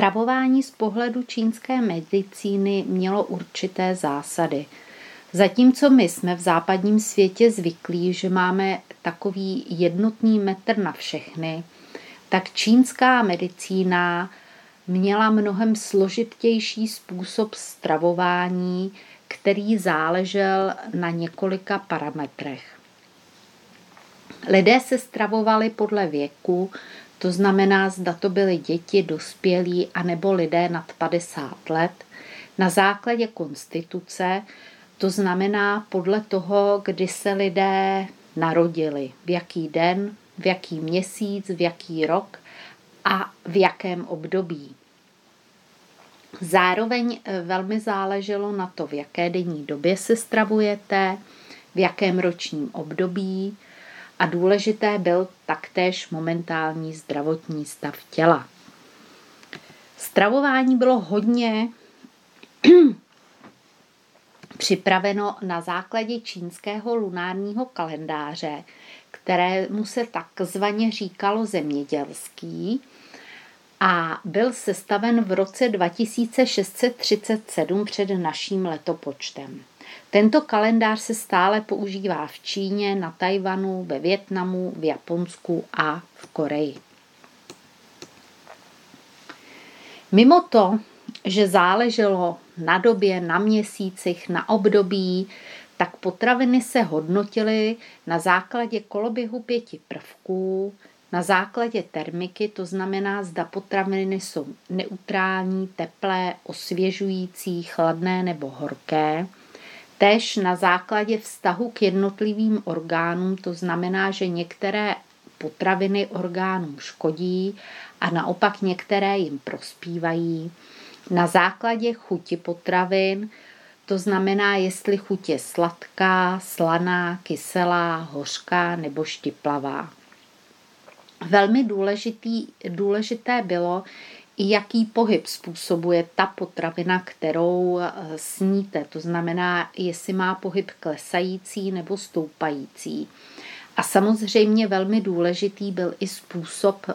Stravování z pohledu čínské medicíny mělo určité zásady. Zatímco my jsme v západním světě zvyklí, že máme takový jednotný metr na všechny, tak čínská medicína měla mnohem složitější způsob stravování, který záležel na několika parametrech. Lidé se stravovali podle věku, to znamená, zda to byly děti, dospělí anebo lidé nad 50 let, na základě konstituce, to znamená podle toho, kdy se lidé narodili, v jaký den, v jaký měsíc, v jaký rok a v jakém období. Zároveň eh, velmi záleželo na to, v jaké denní době se stravujete, v jakém ročním období a důležité byl taktéž momentální zdravotní stav těla. Stravování bylo hodně připraveno na základě čínského lunárního kalendáře, kterému se takzvaně říkalo zemědělský a byl sestaven v roce 2637 před naším letopočtem. Tento kalendář se stále používá v Číně, na Tajvanu, ve Větnamu, v Japonsku a v Koreji. Mimo to, že záleželo na době, na měsících, na období, tak potraviny se hodnotily na základě koloběhu pěti prvků, na základě termiky, to znamená, zda potraviny jsou neutrální, teplé, osvěžující, chladné nebo horké. Tež na základě vztahu k jednotlivým orgánům, to znamená, že některé potraviny orgánům škodí a naopak některé jim prospívají. Na základě chuti potravin, to znamená, jestli chuť je sladká, slaná, kyselá, hořká nebo štiplavá. Velmi důležitý, důležité bylo, jaký pohyb způsobuje ta potravina, kterou eh, sníte. To znamená, jestli má pohyb klesající nebo stoupající. A samozřejmě velmi důležitý byl i způsob e,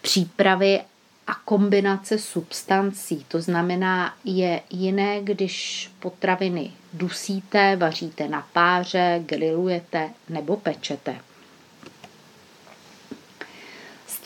přípravy a kombinace substancí. To znamená, je jiné, když potraviny dusíte, vaříte na páře, grillujete nebo pečete.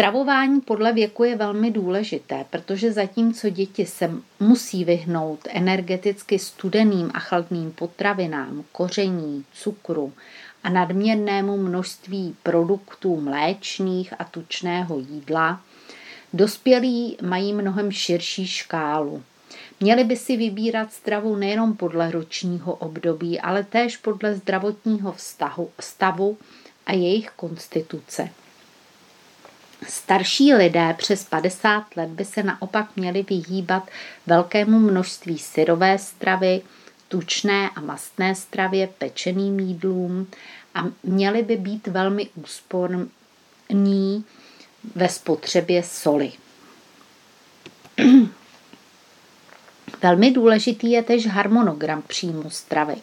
Stravování podle věku je velmi důležité, protože zatímco děti se musí vyhnout energeticky studeným a chladným potravinám, koření, cukru a nadměrnému množství produktů mléčných a tučného jídla, dospělí mají mnohem širší škálu. Měli by si vybírat stravu nejenom podle ročního období, ale též podle zdravotního vztahu, stavu a jejich konstituce. Starší lidé přes 50 let by se naopak měli vyhýbat velkému množství syrové stravy, tučné a mastné stravě, pečeným jídlům a měli by být velmi úsporní ve spotřebě soli. Velmi důležitý je tež harmonogram příjmu stravy,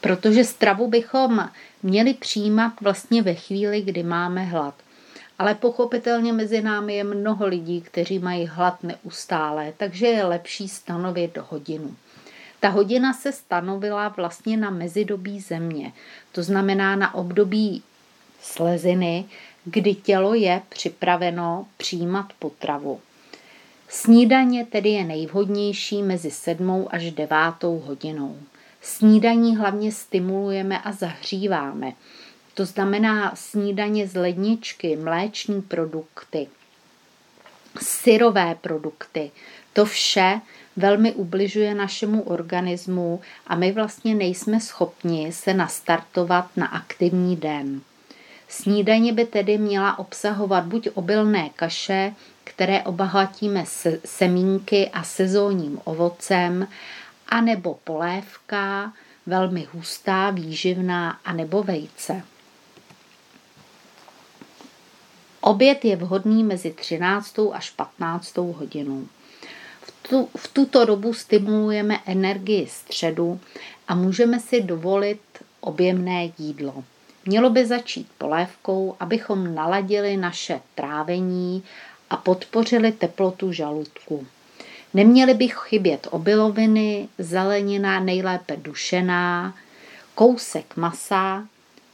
protože stravu bychom měli přijímat vlastně ve chvíli, kdy máme hlad – ale pochopitelně mezi námi je mnoho lidí, kteří mají hlad neustále, takže je lepší stanovit hodinu. Ta hodina se stanovila vlastně na mezidobí země, to znamená na období sleziny, kdy tělo je připraveno přijímat potravu. Snídaně tedy je nejvhodnější mezi sedmou až devátou hodinou. Snídaní hlavně stimulujeme a zahříváme. To znamená snídaně z ledničky, mléční produkty, syrové produkty. To vše velmi ubližuje našemu organismu a my vlastně nejsme schopni se nastartovat na aktivní den. Snídaně by tedy měla obsahovat buď obilné kaše, které obohatíme se semínky a sezónním ovocem, anebo polévka, velmi hustá, výživná, anebo vejce. Oběd je vhodný mezi 13. až 15. hodinou. V, tu, v tuto dobu stimulujeme energii středu a můžeme si dovolit objemné jídlo. Mělo by začít polévkou, abychom naladili naše trávení a podpořili teplotu žaludku. Neměly by chybět obiloviny, zelenina nejlépe dušená, kousek masa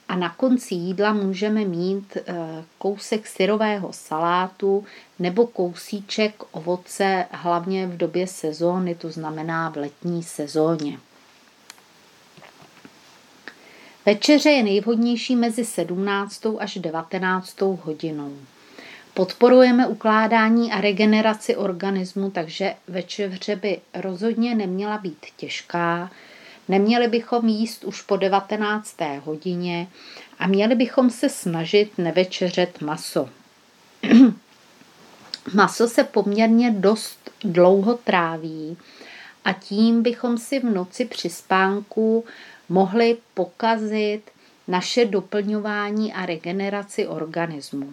a na konci jídla můžeme mít eh, kousek syrového salátu nebo kousíček ovoce, hlavně v době sezóny, to znamená v letní sezóně. Večeře je nejvhodnější mezi 17. až 19. hodinou. Podporujeme ukládání a regeneraci organismu, takže večeře by rozhodně neměla být těžká. Neměli bychom jíst už po 19. hodině a měli bychom se snažit nevečeřet maso. maso se poměrně dost dlouho tráví a tím bychom si v noci při spánku mohli pokazit naše doplňování a regeneraci organismu.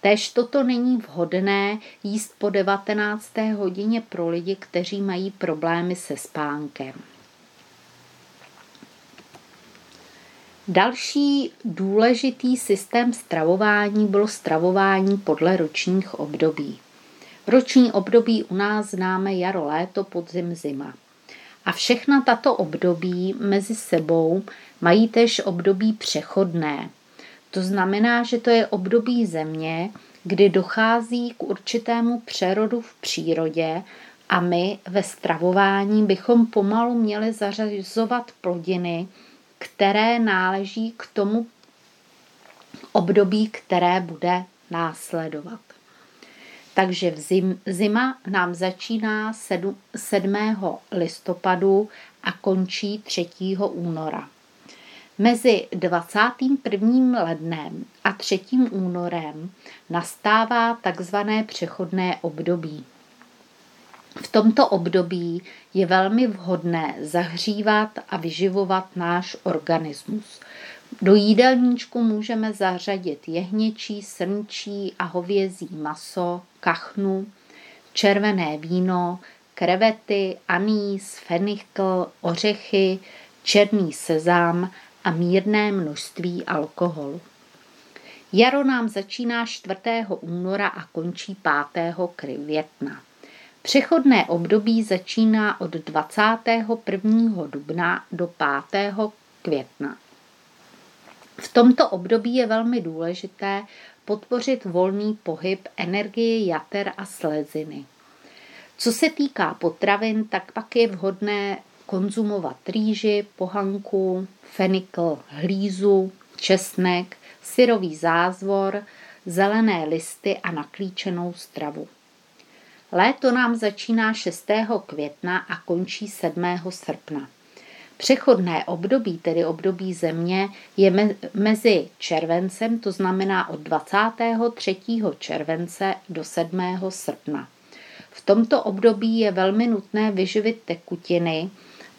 Tež toto není vhodné jíst po 19. hodině pro lidi, kteří mají problémy se spánkem. Další důležitý systém stravování bylo stravování podle ročních období. Roční období u nás známe jaro, léto, podzim, zima. A všechna tato období mezi sebou mají tež období přechodné. To znamená, že to je období země, kdy dochází k určitému přerodu v přírodě a my ve stravování bychom pomalu měli zařazovat plodiny, které náleží k tomu období, které bude následovat. Takže v zim, zima nám začíná 7, 7. listopadu a končí 3. února. Mezi 21. lednem a 3. únorem nastává takzvané přechodné období. V tomto období je velmi vhodné zahřívat a vyživovat náš organismus. Do jídelníčku můžeme zařadit jehněčí, srnčí a hovězí maso, kachnu, červené víno, krevety, anýs, fenikl, ořechy, černý sezám a mírné množství alkoholu. Jaro nám začíná 4. února a končí 5. května. Přechodné období začíná od 21. dubna do 5. května. V tomto období je velmi důležité podpořit volný pohyb energie jater a sleziny. Co se týká potravin, tak pak je vhodné konzumovat rýži, pohanku, fenikl, hlízu, česnek, syrový zázvor, zelené listy a naklíčenou stravu. Léto nám začíná 6. května a končí 7. srpna. Přechodné období, tedy období země, je mezi červencem, to znamená od 23. července do 7. srpna. V tomto období je velmi nutné vyživit tekutiny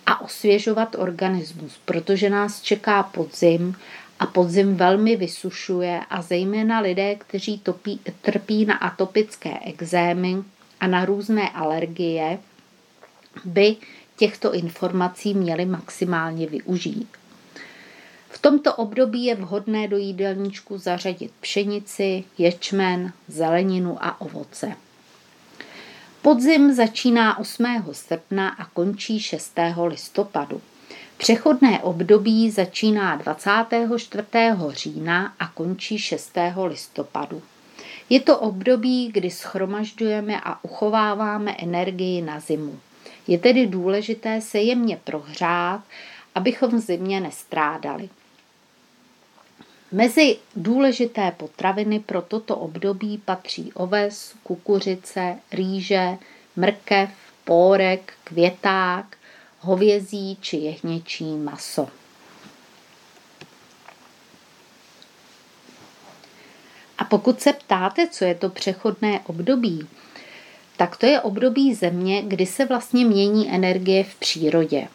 a osvěžovat organismus, protože nás čeká podzim a podzim velmi vysušuje a zejména lidé, kteří topí, trpí na atopické exémy a na různé alergie, by těchto informací měli maximálně využít. V tomto období je vhodné do jídelníčku zařadit pšenici, ječmen, zeleninu a ovoce. Podzim začíná 8. srpna a končí 6. listopadu. Přechodné období začíná 24. října a končí 6. listopadu. Je to období, kdy schromažďujeme a uchováváme energii na zimu. Je tedy důležité se jemně prohřát, abychom v zimě nestrádali. Mezi důležité potraviny pro toto období patří oves, kukuřice, rýže, mrkev, pórek, květák, hovězí či jehněčí maso. Pokud se ptáte, co je to přechodné období, tak to je období země, kdy se vlastně mění energie v přírodě.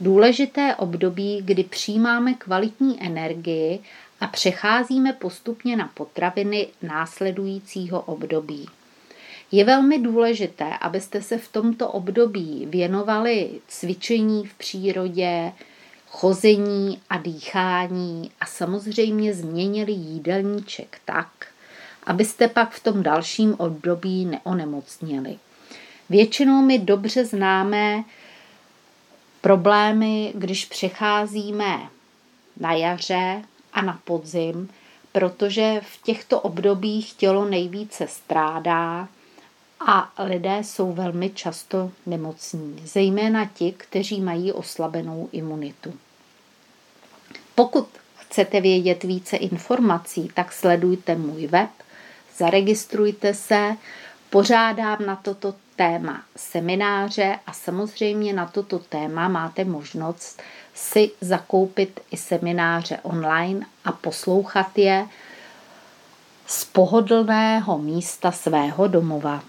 Důležité období, kdy přijímáme kvalitní energii a přecházíme postupně na potraviny následujícího období. Je velmi důležité, abyste se v tomto období věnovali cvičení v přírodě, chození a dýchání a samozřejmě změnili jídelníček tak, abyste pak v tom dalším období neonemocněli. Většinou my dobře známe problémy, když přecházíme na jaře a na podzim, protože v těchto obdobích tělo nejvíce strádá a lidé jsou velmi často nemocní, zejména ti, kteří mají oslabenou imunitu. Pokud chcete vědět více informací, tak sledujte můj web, zaregistrujte se, pořádám na toto téma semináře a samozřejmě na toto téma máte možnost si zakoupit i semináře online a poslouchat je z pohodlného místa svého domova.